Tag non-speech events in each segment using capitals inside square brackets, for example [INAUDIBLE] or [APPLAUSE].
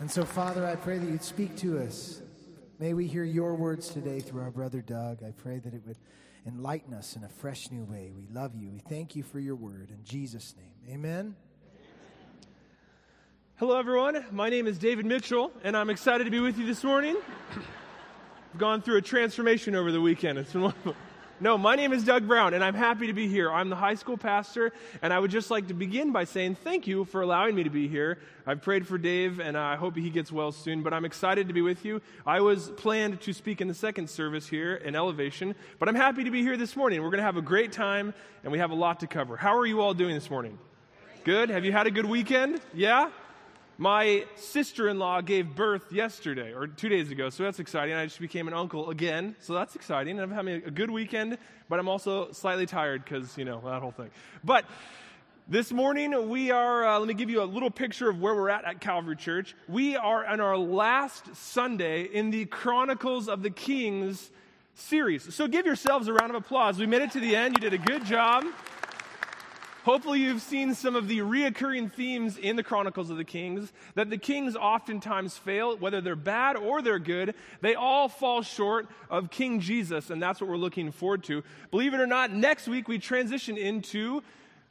And so, Father, I pray that you'd speak to us. May we hear your words today through our brother Doug. I pray that it would enlighten us in a fresh new way. We love you. We thank you for your word. In Jesus' name, amen. Hello, everyone. My name is David Mitchell, and I'm excited to be with you this morning. I've gone through a transformation over the weekend. It's been wonderful. No, my name is Doug Brown, and I'm happy to be here. I'm the high school pastor, and I would just like to begin by saying thank you for allowing me to be here. I've prayed for Dave, and I hope he gets well soon, but I'm excited to be with you. I was planned to speak in the second service here in Elevation, but I'm happy to be here this morning. We're going to have a great time, and we have a lot to cover. How are you all doing this morning? Good? Have you had a good weekend? Yeah? My sister in law gave birth yesterday, or two days ago, so that's exciting. I just became an uncle again, so that's exciting. I'm having a good weekend, but I'm also slightly tired because, you know, that whole thing. But this morning, we are, uh, let me give you a little picture of where we're at at Calvary Church. We are on our last Sunday in the Chronicles of the Kings series. So give yourselves a round of applause. We made it to the end. You did a good job. Hopefully, you've seen some of the reoccurring themes in the Chronicles of the Kings that the kings oftentimes fail, whether they're bad or they're good. They all fall short of King Jesus, and that's what we're looking forward to. Believe it or not, next week we transition into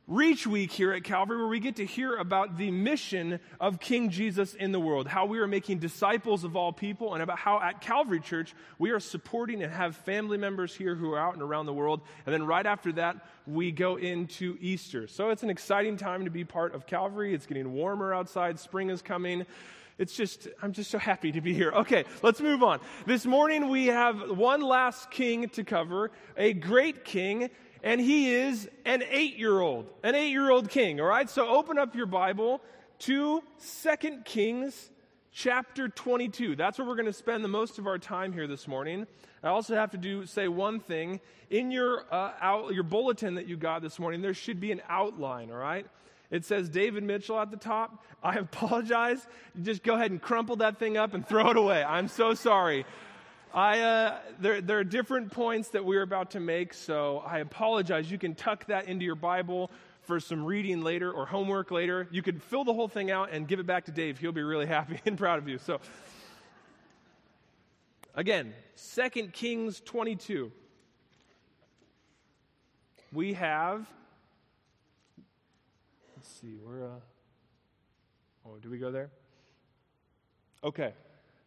Reach Week here at Calvary, where we get to hear about the mission of King Jesus in the world, how we are making disciples of all people, and about how at Calvary Church we are supporting and have family members here who are out and around the world. And then right after that, we go into Easter. So it's an exciting time to be part of Calvary. It's getting warmer outside, spring is coming. It's just, I'm just so happy to be here. Okay, let's move on. This morning we have one last king to cover, a great king and he is an eight year old, an eight year old king, all right? So open up your Bible to Second Kings chapter 22. That's where we're going to spend the most of our time here this morning. I also have to do say one thing. In your, uh, out, your bulletin that you got this morning, there should be an outline, all right? It says David Mitchell at the top. [LAUGHS] I apologize. Just go ahead and crumple that thing up and throw it away. I'm so sorry. I, uh, there, there are different points that we're about to make, so I apologize. You can tuck that into your Bible for some reading later or homework later. You could fill the whole thing out and give it back to Dave. He'll be really [LAUGHS] happy and proud of you. So, again, 2 Kings 22. We have, let's see, where, uh, oh, do we go there? Okay.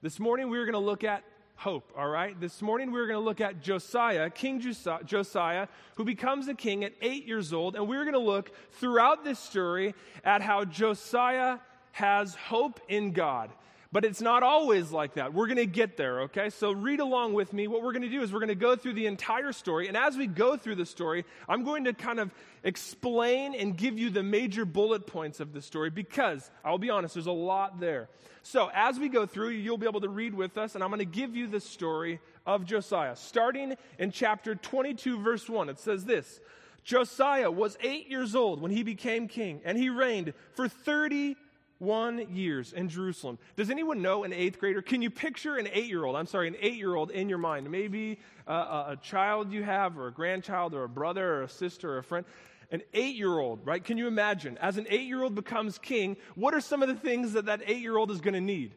This morning we are going to look at hope, all right? This morning we're going to look at Josiah, King Josiah, who becomes a king at eight years old. And we're going to look throughout this story at how Josiah has hope in God. But it's not always like that. We're going to get there, okay? So read along with me. What we're going to do is we're going to go through the entire story. And as we go through the story, I'm going to kind of explain and give you the major bullet points of the story because I'll be honest, there's a lot there. So as we go through, you'll be able to read with us, and I'm going to give you the story of Josiah. Starting in chapter 22, verse 1, it says this Josiah was eight years old when he became king, and he reigned for 30 one years in Jerusalem. Does anyone know an eighth grader? Can you picture an eight year old? I'm sorry, an eight year old in your mind? Maybe uh, a child you have, or a grandchild, or a brother, or a sister, or a friend. An eight year old, right? Can you imagine? As an eight year old becomes king, what are some of the things that that eight year old is going to need?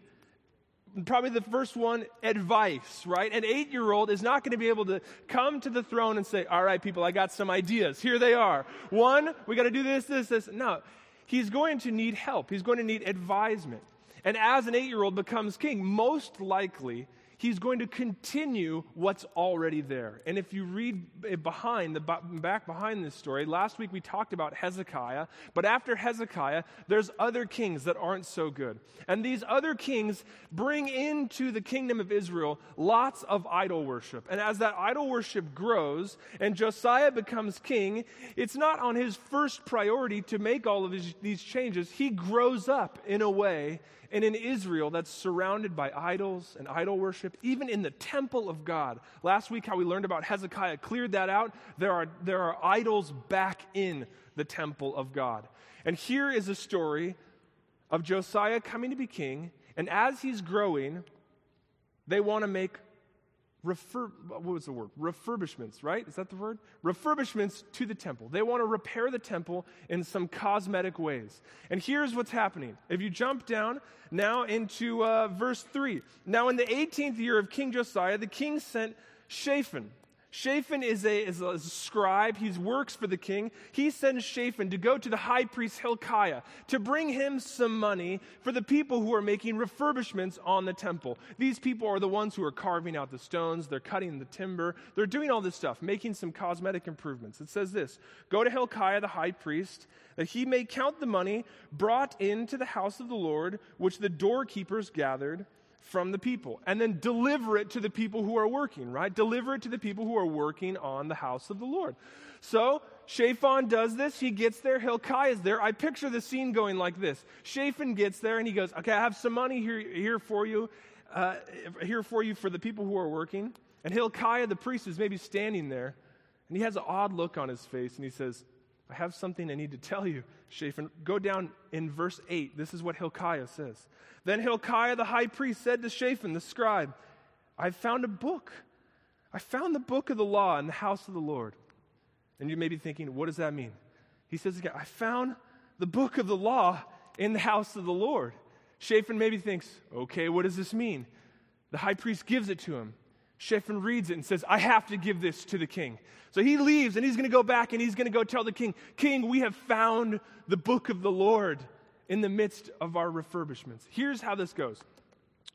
Probably the first one, advice, right? An eight year old is not going to be able to come to the throne and say, All right, people, I got some ideas. Here they are. One, we got to do this, this, this. No he's going to need help. He's going to need advisement. And as an eight year old becomes king, most likely he's going to continue what's already there. And if you read behind the back behind this story, last week we talked about Hezekiah, but after Hezekiah, there's other kings that aren't so good. And these other kings bring into the kingdom of Israel lots of idol worship. And as that idol worship grows and Josiah becomes king, it's not on his first priority to make all of his, these changes. He grows up in a way and in Israel that's surrounded by idols and idol worship, even in the temple of God. Last week, how we learned about Hezekiah cleared that out. There are, there are idols back in the temple of God. And here is a story of Josiah coming to be king, and as he's growing, they want to make what was the word? Refurbishments, right? Is that the word? Refurbishments to the temple. They want to repair the temple in some cosmetic ways. And here's what's happening. If you jump down now into uh, verse 3. Now, in the 18th year of King Josiah, the king sent Shaphan Shaphan is a, is a scribe. He works for the king. He sends Shaphan to go to the high priest Hilkiah to bring him some money for the people who are making refurbishments on the temple. These people are the ones who are carving out the stones, they're cutting the timber, they're doing all this stuff, making some cosmetic improvements. It says this Go to Hilkiah the high priest, that he may count the money brought into the house of the Lord, which the doorkeepers gathered from the people and then deliver it to the people who are working, right? Deliver it to the people who are working on the house of the Lord. So Shaphan does this. He gets there. Hilkiah is there. I picture the scene going like this. Shaphan gets there and he goes, Okay, I have some money here, here for you, uh, here for you for the people who are working. And Hilkiah, the priest, is maybe standing there and he has an odd look on his face and he says, I have something I need to tell you, Shaphan. Go down in verse 8. This is what Hilkiah says. Then Hilkiah the high priest said to Shaphan the scribe, I found a book. I found the book of the law in the house of the Lord. And you may be thinking, what does that mean? He says again, I found the book of the law in the house of the Lord. Shaphan maybe thinks, okay, what does this mean? The high priest gives it to him. Shaphan reads it and says, I have to give this to the king. So he leaves and he's going to go back and he's going to go tell the king, King, we have found the book of the Lord in the midst of our refurbishments. Here's how this goes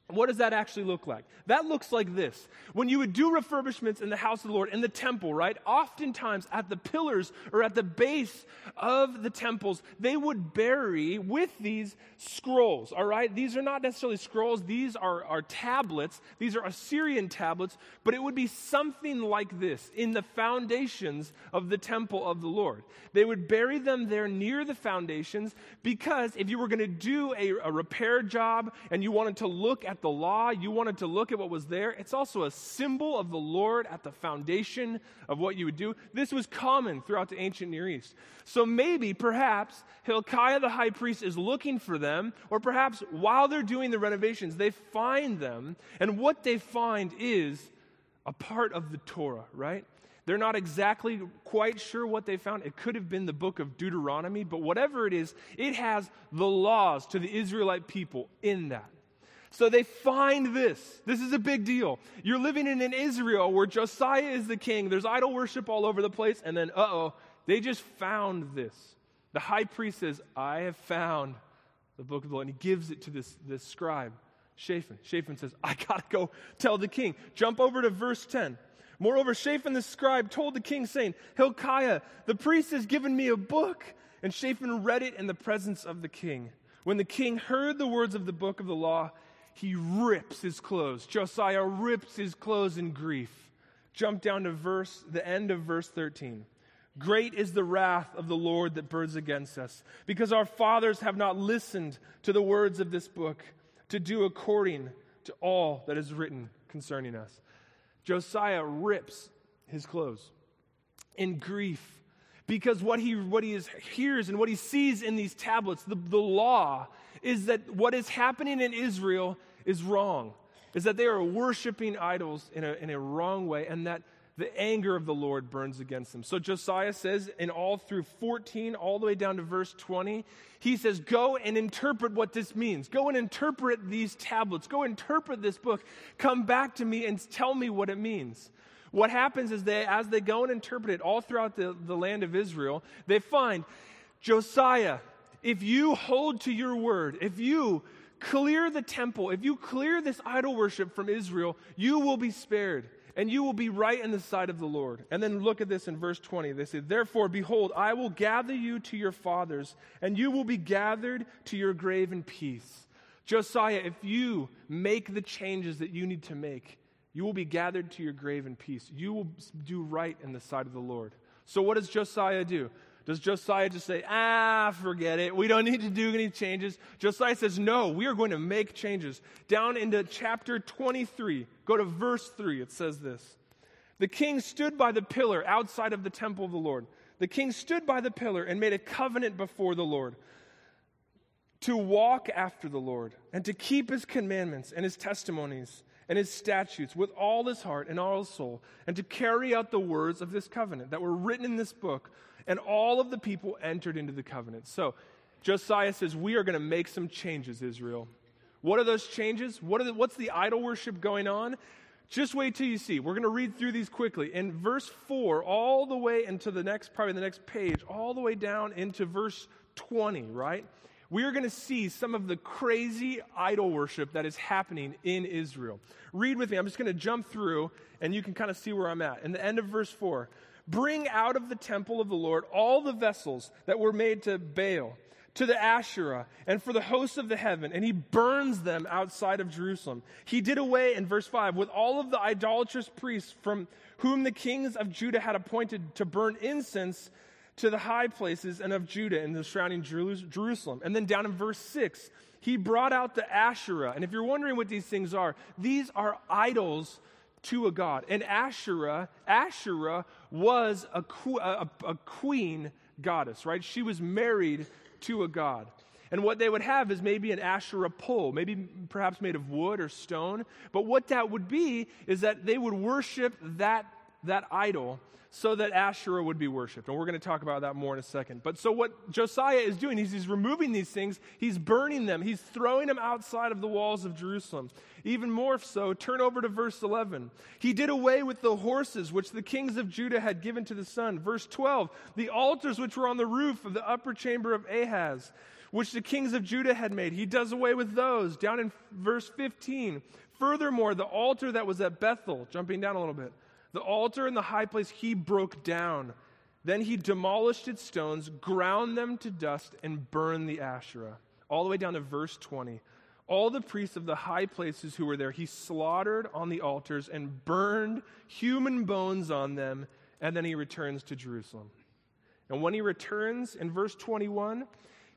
what does that actually look like? That looks like this. When you would do refurbishments in the house of the Lord, in the temple, right? Oftentimes at the pillars or at the base of the temples, they would bury with these scrolls, all right? These are not necessarily scrolls, these are, are tablets. These are Assyrian tablets, but it would be something like this in the foundations of the temple of the Lord. They would bury them there near the foundations because if you were going to do a, a repair job and you wanted to look at at the law, you wanted to look at what was there. It's also a symbol of the Lord at the foundation of what you would do. This was common throughout the ancient Near East. So maybe, perhaps, Hilkiah the high priest is looking for them, or perhaps while they're doing the renovations, they find them, and what they find is a part of the Torah, right? They're not exactly quite sure what they found. It could have been the book of Deuteronomy, but whatever it is, it has the laws to the Israelite people in that. So they find this. This is a big deal. You're living in an Israel where Josiah is the king. There's idol worship all over the place. And then, uh oh, they just found this. The high priest says, I have found the book of the law. And he gives it to this, this scribe, Shaphan. Shaphan says, I got to go tell the king. Jump over to verse 10. Moreover, Shaphan the scribe told the king, saying, Hilkiah, the priest has given me a book. And Shaphan read it in the presence of the king. When the king heard the words of the book of the law, he rips his clothes. Josiah rips his clothes in grief. Jump down to verse, the end of verse 13. Great is the wrath of the Lord that burns against us, because our fathers have not listened to the words of this book to do according to all that is written concerning us. Josiah rips his clothes in grief because what he, what he is, hears and what he sees in these tablets, the, the law, is that what is happening in Israel is wrong, is that they are worshiping idols in a, in a wrong way, and that the anger of the Lord burns against them. So Josiah says in all through 14, all the way down to verse 20, he says, Go and interpret what this means. Go and interpret these tablets. Go interpret this book. Come back to me and tell me what it means. What happens is they, as they go and interpret it all throughout the, the land of Israel, they find Josiah, if you hold to your word, if you clear the temple, if you clear this idol worship from Israel, you will be spared and you will be right in the sight of the Lord. And then look at this in verse 20. They say, Therefore, behold, I will gather you to your fathers, and you will be gathered to your grave in peace. Josiah, if you make the changes that you need to make, you will be gathered to your grave in peace. You will do right in the sight of the Lord. So, what does Josiah do? Does Josiah just say, ah, forget it. We don't need to do any changes? Josiah says, no, we are going to make changes. Down into chapter 23, go to verse 3. It says this The king stood by the pillar outside of the temple of the Lord. The king stood by the pillar and made a covenant before the Lord to walk after the Lord and to keep his commandments and his testimonies and his statutes with all his heart and all his soul, and to carry out the words of this covenant that were written in this book. And all of the people entered into the covenant. So Josiah says, We are going to make some changes, Israel. What are those changes? What are the, what's the idol worship going on? Just wait till you see. We're going to read through these quickly. In verse 4, all the way into the next, probably the next page, all the way down into verse 20, right? we are going to see some of the crazy idol worship that is happening in Israel. Read with me. I'm just going to jump through, and you can kind of see where I'm at. In the end of verse 4 Bring out of the temple of the Lord all the vessels that were made to Baal, to the Asherah, and for the hosts of the heaven, and he burns them outside of Jerusalem. He did away, in verse 5, with all of the idolatrous priests from whom the kings of Judah had appointed to burn incense to the high places and of Judah and the surrounding Jerusalem. And then down in verse 6, he brought out the Asherah. And if you're wondering what these things are, these are idols to a god. And Asherah, Asherah was a, a, a queen goddess, right? She was married to a god. And what they would have is maybe an Asherah pole, maybe perhaps made of wood or stone. But what that would be is that they would worship that, that idol so that Asherah would be worshiped. And we're going to talk about that more in a second. But so what Josiah is doing is he's removing these things, he's burning them, he's throwing them outside of the walls of Jerusalem. Even more so, turn over to verse 11. He did away with the horses which the kings of Judah had given to the sun. Verse 12, the altars which were on the roof of the upper chamber of Ahaz which the kings of Judah had made. He does away with those. Down in verse 15. Furthermore, the altar that was at Bethel, jumping down a little bit, the altar in the high place he broke down. Then he demolished its stones, ground them to dust, and burned the Asherah. All the way down to verse 20. All the priests of the high places who were there, he slaughtered on the altars and burned human bones on them, and then he returns to Jerusalem. And when he returns in verse 21,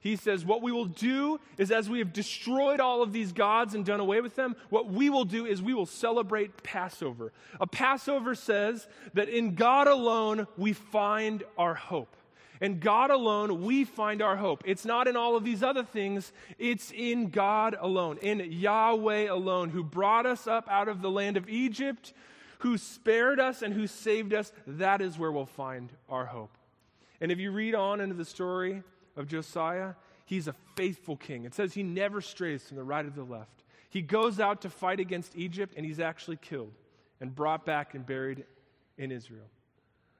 he says, What we will do is, as we have destroyed all of these gods and done away with them, what we will do is we will celebrate Passover. A Passover says that in God alone we find our hope. In God alone, we find our hope. It's not in all of these other things, it's in God alone, in Yahweh alone, who brought us up out of the land of Egypt, who spared us, and who saved us. That is where we'll find our hope. And if you read on into the story of Josiah, he's a faithful king. It says he never strays from the right or the left. He goes out to fight against Egypt, and he's actually killed and brought back and buried in Israel.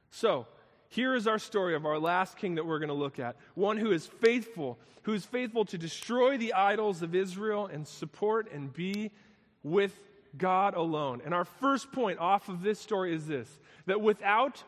So, here is our story of our last king that we're going to look at. One who is faithful, who is faithful to destroy the idols of Israel and support and be with God alone. And our first point off of this story is this that without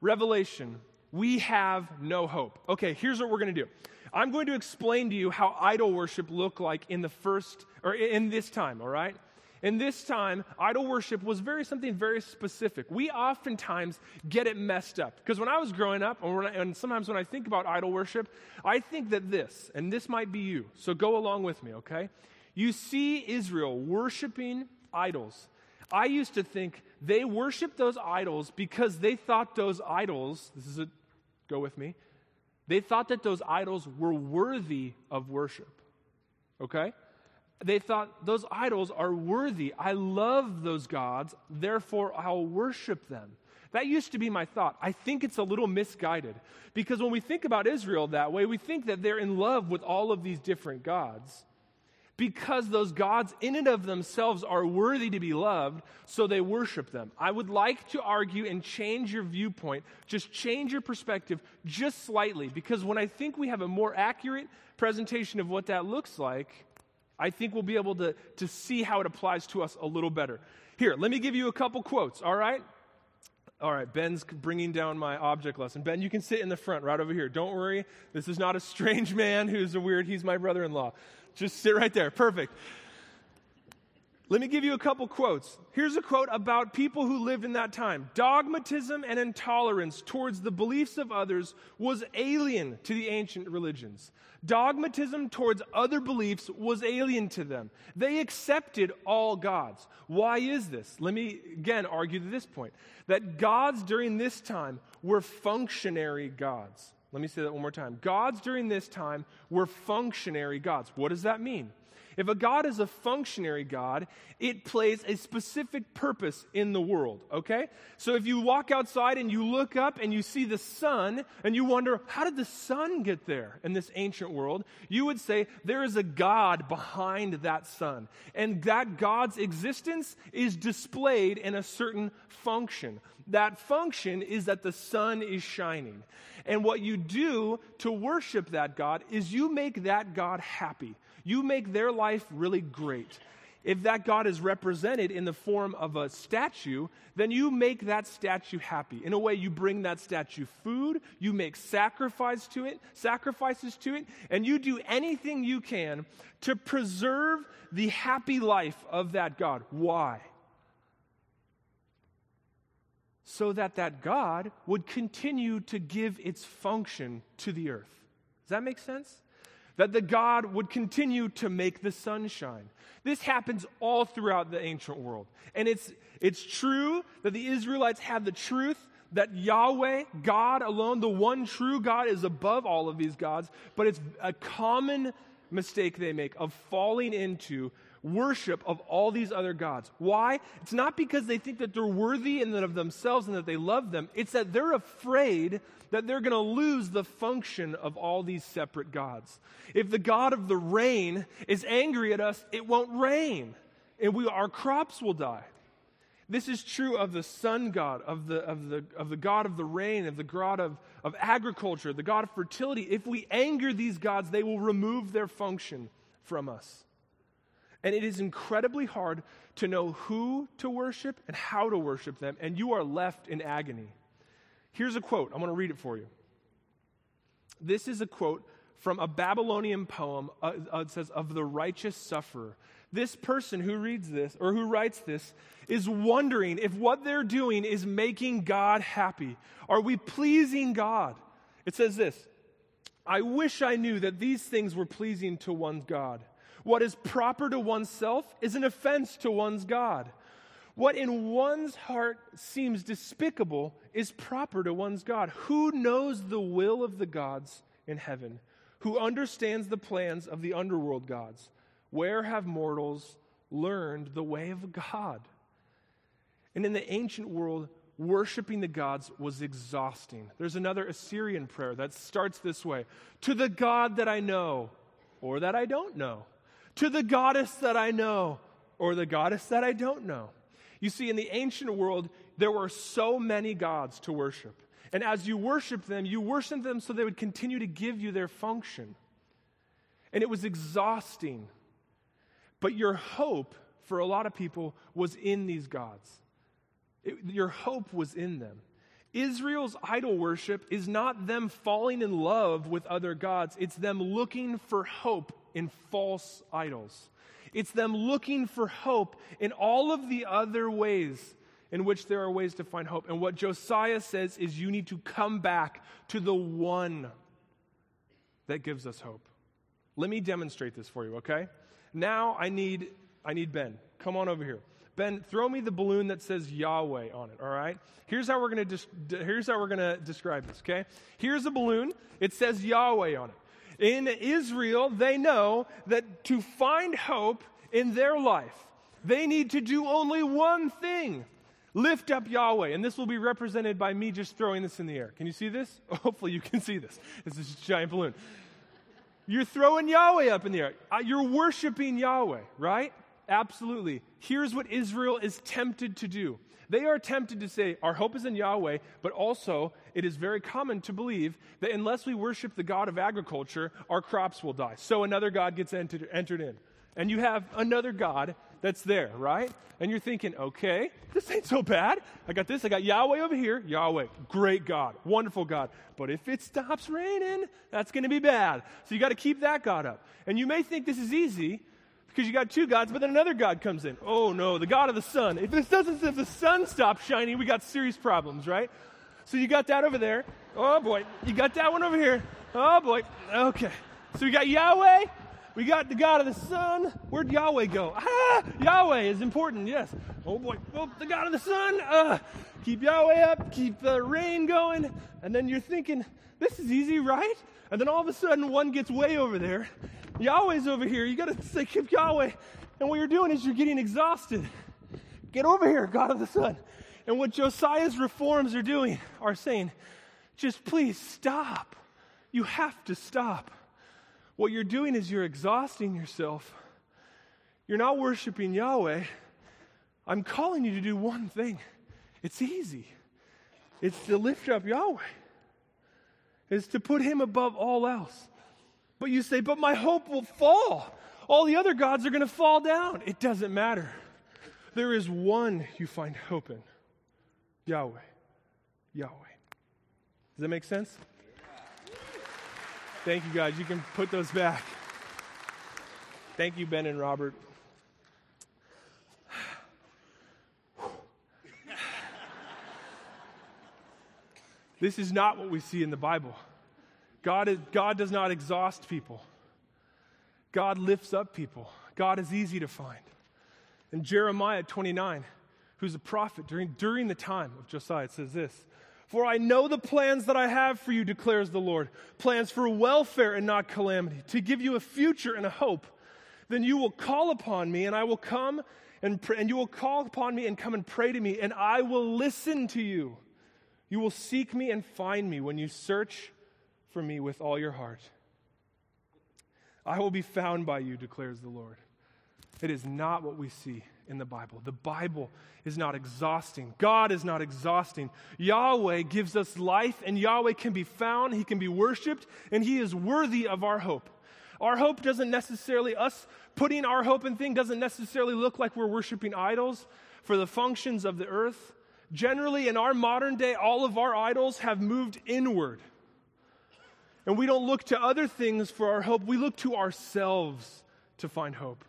revelation, we have no hope. Okay, here's what we're going to do. I'm going to explain to you how idol worship looked like in the first, or in this time, all right? In this time, idol worship was very something very specific. We oftentimes get it messed up. Because when I was growing up, and, I, and sometimes when I think about idol worship, I think that this, and this might be you, so go along with me, okay? You see Israel worshiping idols. I used to think they worshiped those idols because they thought those idols, this is a Go with me. They thought that those idols were worthy of worship. Okay? They thought those idols are worthy. I love those gods, therefore I'll worship them. That used to be my thought. I think it's a little misguided because when we think about Israel that way, we think that they're in love with all of these different gods because those gods in and of themselves are worthy to be loved, so they worship them. I would like to argue and change your viewpoint, just change your perspective just slightly, because when I think we have a more accurate presentation of what that looks like, I think we'll be able to, to see how it applies to us a little better. Here, let me give you a couple quotes, all right? All right, Ben's bringing down my object lesson. Ben, you can sit in the front right over here. Don't worry. This is not a strange man who's a weird, he's my brother in law. Just sit right there. Perfect. Let me give you a couple quotes. Here's a quote about people who lived in that time. Dogmatism and intolerance towards the beliefs of others was alien to the ancient religions. Dogmatism towards other beliefs was alien to them. They accepted all gods. Why is this? Let me again argue to this point that gods during this time were functionary gods. Let me say that one more time. Gods during this time were functionary gods. What does that mean? If a God is a functionary God, it plays a specific purpose in the world, okay? So if you walk outside and you look up and you see the sun and you wonder, how did the sun get there in this ancient world? You would say there is a God behind that sun. And that God's existence is displayed in a certain function. That function is that the sun is shining. And what you do to worship that God is you make that God happy you make their life really great. If that God is represented in the form of a statue, then you make that statue happy. In a way, you bring that statue food, you make sacrifice to it, sacrifices to it, and you do anything you can to preserve the happy life of that God. Why? So that that God would continue to give its function to the earth. Does that make sense? That the God would continue to make the sun shine. This happens all throughout the ancient world. And it's, it's true that the Israelites have the truth that Yahweh, God alone, the one true God, is above all of these gods, but it's a common mistake they make of falling into worship of all these other gods. Why? It's not because they think that they're worthy and that of themselves and that they love them. It's that they're afraid that they're going to lose the function of all these separate gods. If the God of the rain is angry at us, it won't rain, and we, our crops will die. This is true of the sun god, of the, of the, of the god of the rain, of the god of, of agriculture, the god of fertility. If we anger these gods, they will remove their function from us. And it is incredibly hard to know who to worship and how to worship them, and you are left in agony. Here's a quote. I'm going to read it for you. This is a quote from a Babylonian poem. Uh, uh, it says, Of the righteous sufferer. This person who reads this or who writes this is wondering if what they're doing is making God happy. Are we pleasing God? It says this I wish I knew that these things were pleasing to one's God. What is proper to oneself is an offense to one's God. What in one's heart seems despicable is proper to one's God. Who knows the will of the gods in heaven? Who understands the plans of the underworld gods? Where have mortals learned the way of God? And in the ancient world, worshiping the gods was exhausting. There's another Assyrian prayer that starts this way To the God that I know or that I don't know to the goddess that I know or the goddess that I don't know. You see, in the ancient world, there were so many gods to worship. And as you worship them, you worship them so they would continue to give you their function. And it was exhausting. But your hope for a lot of people was in these gods. It, your hope was in them. Israel's idol worship is not them falling in love with other gods, it's them looking for hope in false idols. It's them looking for hope in all of the other ways in which there are ways to find hope. And what Josiah says is you need to come back to the one that gives us hope. Let me demonstrate this for you, okay? Now I need I need Ben. Come on over here. Ben, throw me the balloon that says Yahweh on it, all right? Here's how we're going to here's how we're going to describe this, okay? Here's a balloon. It says Yahweh on it. In Israel, they know that to find hope in their life, they need to do only one thing lift up Yahweh. And this will be represented by me just throwing this in the air. Can you see this? [LAUGHS] Hopefully, you can see this. This is a giant balloon. You're throwing Yahweh up in the air. Uh, you're worshiping Yahweh, right? Absolutely. Here's what Israel is tempted to do they are tempted to say, Our hope is in Yahweh, but also it is very common to believe that unless we worship the God of agriculture, our crops will die. So another God gets entered, entered in. And you have another God that's there, right? And you're thinking, okay, this ain't so bad. I got this. I got Yahweh over here. Yahweh, great God, wonderful God. But if it stops raining, that's going to be bad. So you got to keep that God up. And you may think this is easy because you got two gods, but then another God comes in. Oh no, the God of the sun. If this doesn't, if the sun stops shining, we got serious problems, right? So you got that over there. Oh boy, you got that one over here. Oh boy. Okay. So we got Yahweh. We got the God of the sun. Where'd Yahweh go? Ah, Yahweh is important. Yes. Oh boy. Oh, the God of the sun. Uh, keep Yahweh up. Keep the rain going. And then you're thinking, this is easy, right? And then all of a sudden, one gets way over there Yahweh's over here. You got to say, keep Yahweh. And what you're doing is you're getting exhausted. Get over here, God of the Sun. And what Josiah's reforms are doing are saying, just please stop. You have to stop. What you're doing is you're exhausting yourself. You're not worshiping Yahweh. I'm calling you to do one thing. It's easy. It's to lift up Yahweh. It's to put him above all else. But you say, but my hope will fall. All the other gods are going to fall down. It doesn't matter. There is one you find hope in Yahweh. Yahweh. Does that make sense? Thank you, guys. You can put those back. Thank you, Ben and Robert. [SIGHS] This is not what we see in the Bible. God, is, God does not exhaust people, God lifts up people. God is easy to find. In Jeremiah 29, who's a prophet during, during the time of Josiah, it says this For I know the plans that I have for you, declares the Lord plans for welfare and not calamity, to give you a future and a hope. Then you will call upon me, and I will come and, and you will call upon me and come and pray to me, and I will listen to you. You will seek me and find me when you search for me with all your heart. I will be found by you, declares the Lord. It is not what we see in the Bible. The Bible is not exhausting. God is not exhausting. Yahweh gives us life, and Yahweh can be found, He can be worshiped, and He is worthy of our hope. Our hope doesn't necessarily, us putting our hope in things doesn't necessarily look like we're worshiping idols for the functions of the earth. Generally, in our modern day, all of our idols have moved inward. And we don't look to other things for our hope, we look to ourselves to find hope.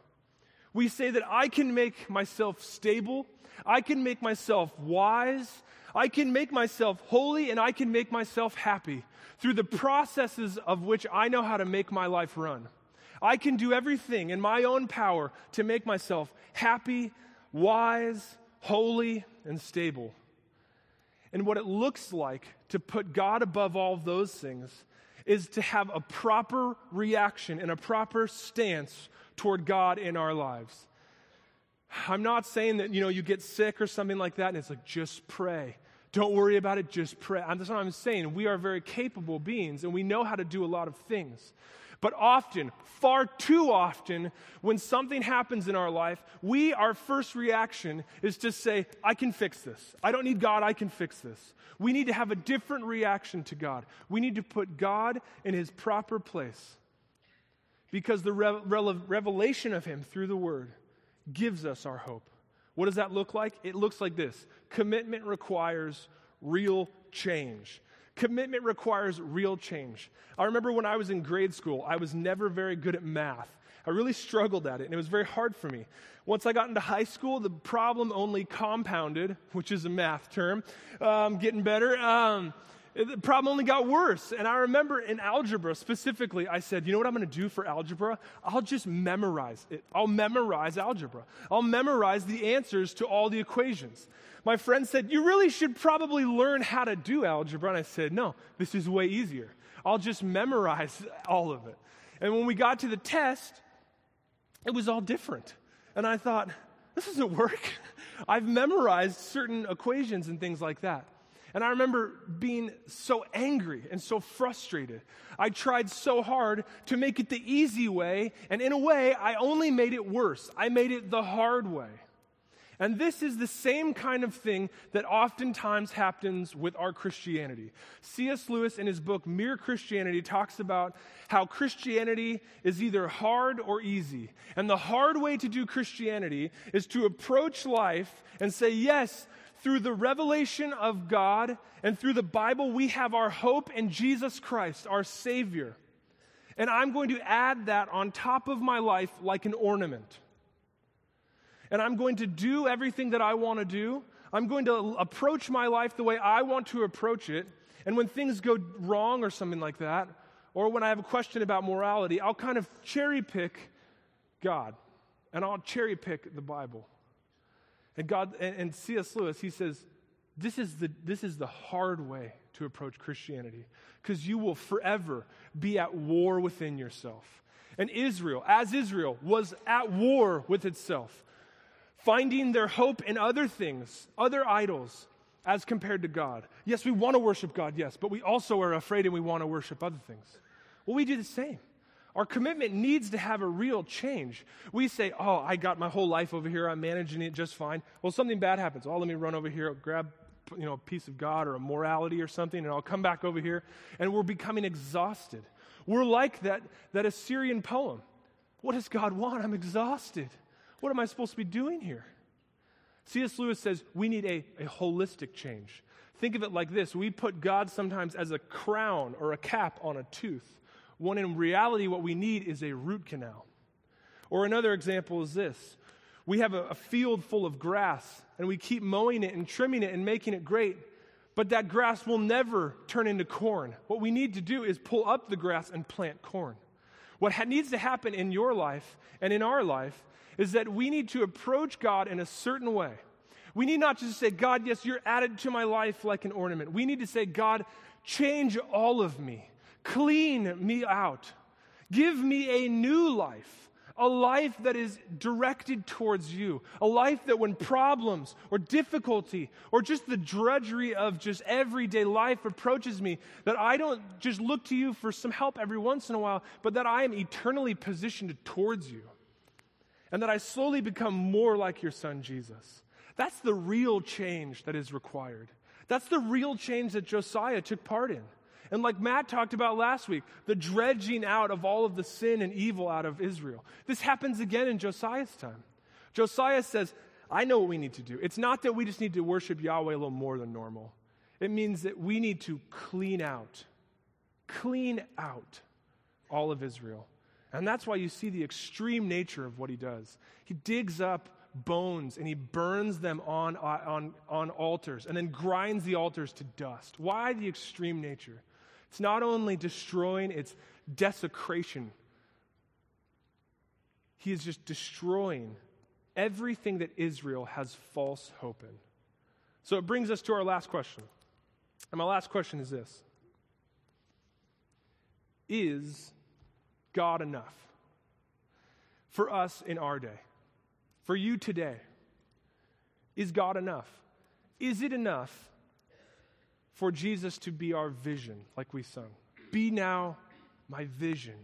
We say that I can make myself stable, I can make myself wise, I can make myself holy, and I can make myself happy through the processes of which I know how to make my life run. I can do everything in my own power to make myself happy, wise, holy, and stable. And what it looks like to put God above all those things is to have a proper reaction and a proper stance toward God in our lives. I'm not saying that, you know, you get sick or something like that and it's like, just pray. Don't worry about it, just pray. That's what I'm saying. We are very capable beings and we know how to do a lot of things. But often, far too often, when something happens in our life, we, our first reaction is to say, I can fix this. I don't need God, I can fix this. We need to have a different reaction to God. We need to put God in his proper place. Because the re- re- revelation of him through the word gives us our hope. What does that look like? It looks like this commitment requires real change. Commitment requires real change. I remember when I was in grade school, I was never very good at math. I really struggled at it, and it was very hard for me. Once I got into high school, the problem only compounded, which is a math term, um, getting better. Um, the problem only got worse. And I remember in algebra specifically, I said, you know what I'm going to do for algebra? I'll just memorize it. I'll memorize algebra. I'll memorize the answers to all the equations. My friend said, You really should probably learn how to do algebra. And I said, No, this is way easier. I'll just memorize all of it. And when we got to the test, it was all different. And I thought, This doesn't work. [LAUGHS] I've memorized certain equations and things like that. And I remember being so angry and so frustrated. I tried so hard to make it the easy way, and in a way, I only made it worse. I made it the hard way. And this is the same kind of thing that oftentimes happens with our Christianity. C.S. Lewis, in his book Mere Christianity, talks about how Christianity is either hard or easy. And the hard way to do Christianity is to approach life and say, Yes, through the revelation of God and through the Bible, we have our hope in Jesus Christ, our Savior. And I'm going to add that on top of my life like an ornament and I'm going to do everything that I want to do. I'm going to approach my life the way I want to approach it. And when things go wrong or something like that, or when I have a question about morality, I'll kind of cherry pick God and I'll cherry pick the Bible. And God and, and C.S. Lewis, he says, this is the, this is the hard way to approach Christianity because you will forever be at war within yourself. And Israel, as Israel, was at war with itself, finding their hope in other things, other idols, as compared to God. Yes, we want to worship God, yes, but we also are afraid and we want to worship other things. Well, we do the same. Our commitment needs to have a real change. We say, Oh, I got my whole life over here, I'm managing it just fine. Well, something bad happens. Oh, let me run over here, grab you know, a piece of God or a morality or something, and I'll come back over here. And we're becoming exhausted. We're like that, that Assyrian poem. What does God want? I'm exhausted. What am I supposed to be doing here? C.S. Lewis says we need a, a holistic change. Think of it like this we put God sometimes as a crown or a cap on a tooth when in reality, what we need is a root canal. Or another example is this we have a, a field full of grass, and we keep mowing it and trimming it and making it great, but that grass will never turn into corn. What we need to do is pull up the grass and plant corn. What ha- needs to happen in your life and in our life is that we need to approach God in a certain way. We need not just say, God, yes, you're added to my life like an ornament. We need to say, God, change all of me. Clean me out. Give me a new life, a life that is directed towards you, a life that when problems or difficulty or just the drudgery of just everyday life approaches me, that I don't just look to you for some help every once in a while, but that I am eternally positioned towards you. And that I slowly become more like your son, Jesus. That's the real change that is required. That's the real change that Josiah took part in. And like Matt talked about last week, the dredging out of all of the sin and evil out of Israel. This happens again in Josiah's time. Josiah says, I know what we need to do. It's not that we just need to worship Yahweh a little more than normal, it means that we need to clean out, clean out all of Israel. And that's why you see the extreme nature of what he does. He digs up bones and he burns them on, on, on altars and then grinds the altars to dust. Why the extreme nature? It's not only destroying, it's desecration. He is just destroying everything that Israel has false hope in. So it brings us to our last question. And my last question is this Is God enough for us in our day? For you today? Is God enough? Is it enough for Jesus to be our vision, like we sung. Be now my vision.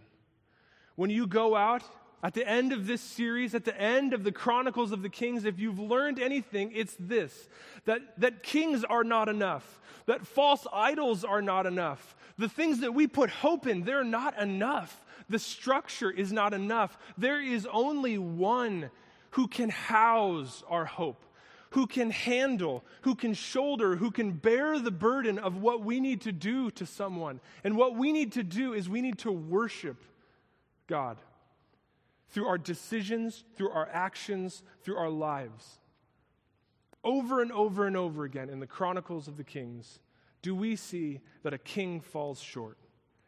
When you go out at the end of this series, at the end of the Chronicles of the Kings, if you've learned anything, it's this that, that kings are not enough, that false idols are not enough. The things that we put hope in, they're not enough. The structure is not enough. There is only one who can house our hope who can handle, who can shoulder, who can bear the burden of what we need to do to someone. And what we need to do is we need to worship God through our decisions, through our actions, through our lives. Over and over and over again in the Chronicles of the Kings, do we see that a king falls short.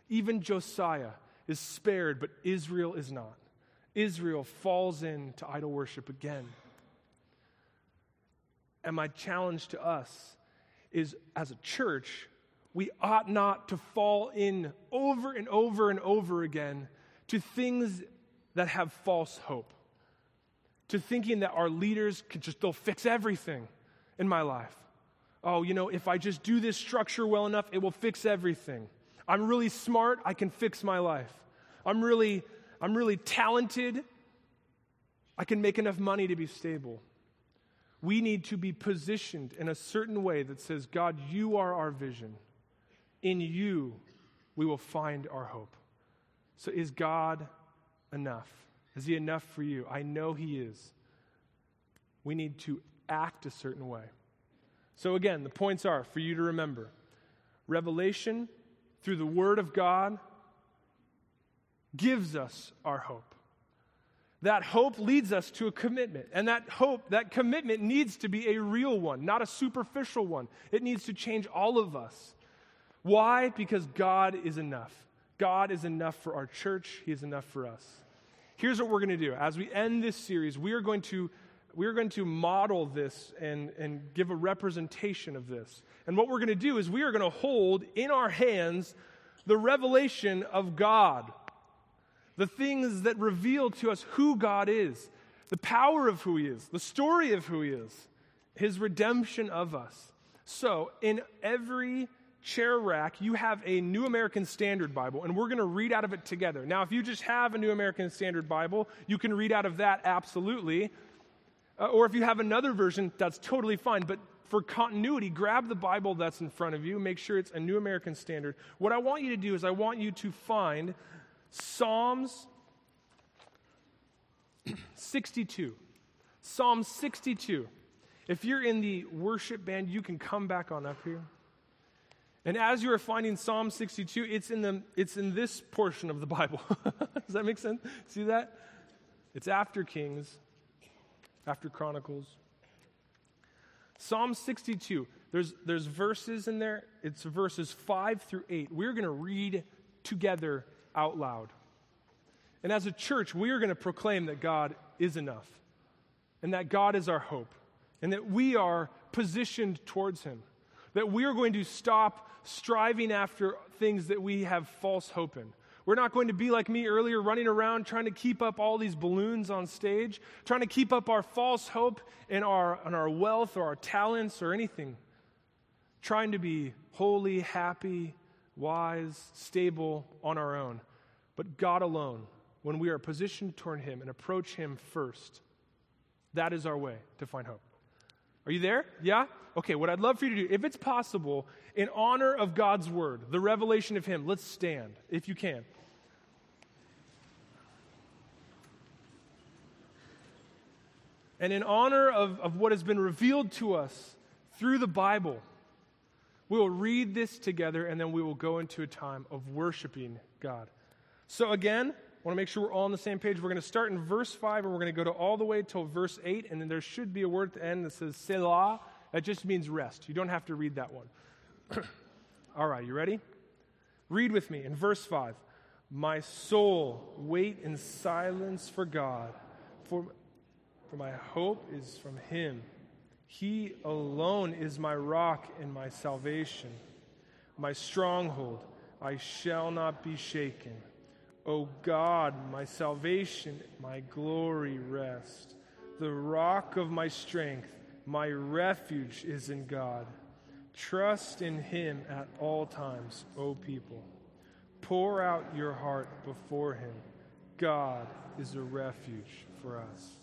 Even Josiah is spared, but Israel is not. Israel falls into idol worship again. And my challenge to us is as a church, we ought not to fall in over and over and over again to things that have false hope, to thinking that our leaders can just, they'll fix everything in my life. Oh, you know, if I just do this structure well enough, it will fix everything. I'm really smart, I can fix my life. I'm really, I'm really talented, I can make enough money to be stable. We need to be positioned in a certain way that says, God, you are our vision. In you, we will find our hope. So, is God enough? Is He enough for you? I know He is. We need to act a certain way. So, again, the points are for you to remember revelation through the Word of God gives us our hope. That hope leads us to a commitment. And that hope, that commitment needs to be a real one, not a superficial one. It needs to change all of us. Why? Because God is enough. God is enough for our church, He is enough for us. Here's what we're going to do. As we end this series, we are going to, we are going to model this and, and give a representation of this. And what we're going to do is we are going to hold in our hands the revelation of God the things that reveal to us who God is, the power of who He is, the story of who He is, His redemption of us. So, in every chair rack, you have a New American Standard Bible, and we're going to read out of it together. Now, if you just have a New American Standard Bible, you can read out of that absolutely. Uh, or if you have another version, that's totally fine. But for continuity, grab the Bible that's in front of you, make sure it's a New American Standard. What I want you to do is, I want you to find Psalms 62. Psalm 62. If you're in the worship band, you can come back on up here. And as you are finding Psalm 62, it's in, the, it's in this portion of the Bible. [LAUGHS] Does that make sense? See that? It's after Kings, after Chronicles. Psalm 62, there's, there's verses in there. It's verses 5 through 8. We're going to read together out loud. And as a church, we are going to proclaim that God is enough, and that God is our hope, and that we are positioned towards Him, that we are going to stop striving after things that we have false hope in. We're not going to be like me earlier, running around trying to keep up all these balloons on stage, trying to keep up our false hope in our, in our wealth or our talents or anything. Trying to be holy, happy, wise, stable on our own. But God alone, when we are positioned toward Him and approach Him first, that is our way to find hope. Are you there? Yeah? Okay, what I'd love for you to do, if it's possible, in honor of God's word, the revelation of Him, let's stand, if you can. And in honor of, of what has been revealed to us through the Bible, we will read this together and then we will go into a time of worshiping God. So, again, I want to make sure we're all on the same page. We're going to start in verse 5 and we're going to go to all the way till verse 8, and then there should be a word at the end that says Selah. That just means rest. You don't have to read that one. [CLEARS THROAT] all right, you ready? Read with me in verse 5. My soul, wait in silence for God, for, for my hope is from Him. He alone is my rock and my salvation, my stronghold. I shall not be shaken. O God, my salvation, my glory rest. The rock of my strength, my refuge is in God. Trust in him at all times, O people. Pour out your heart before him. God is a refuge for us.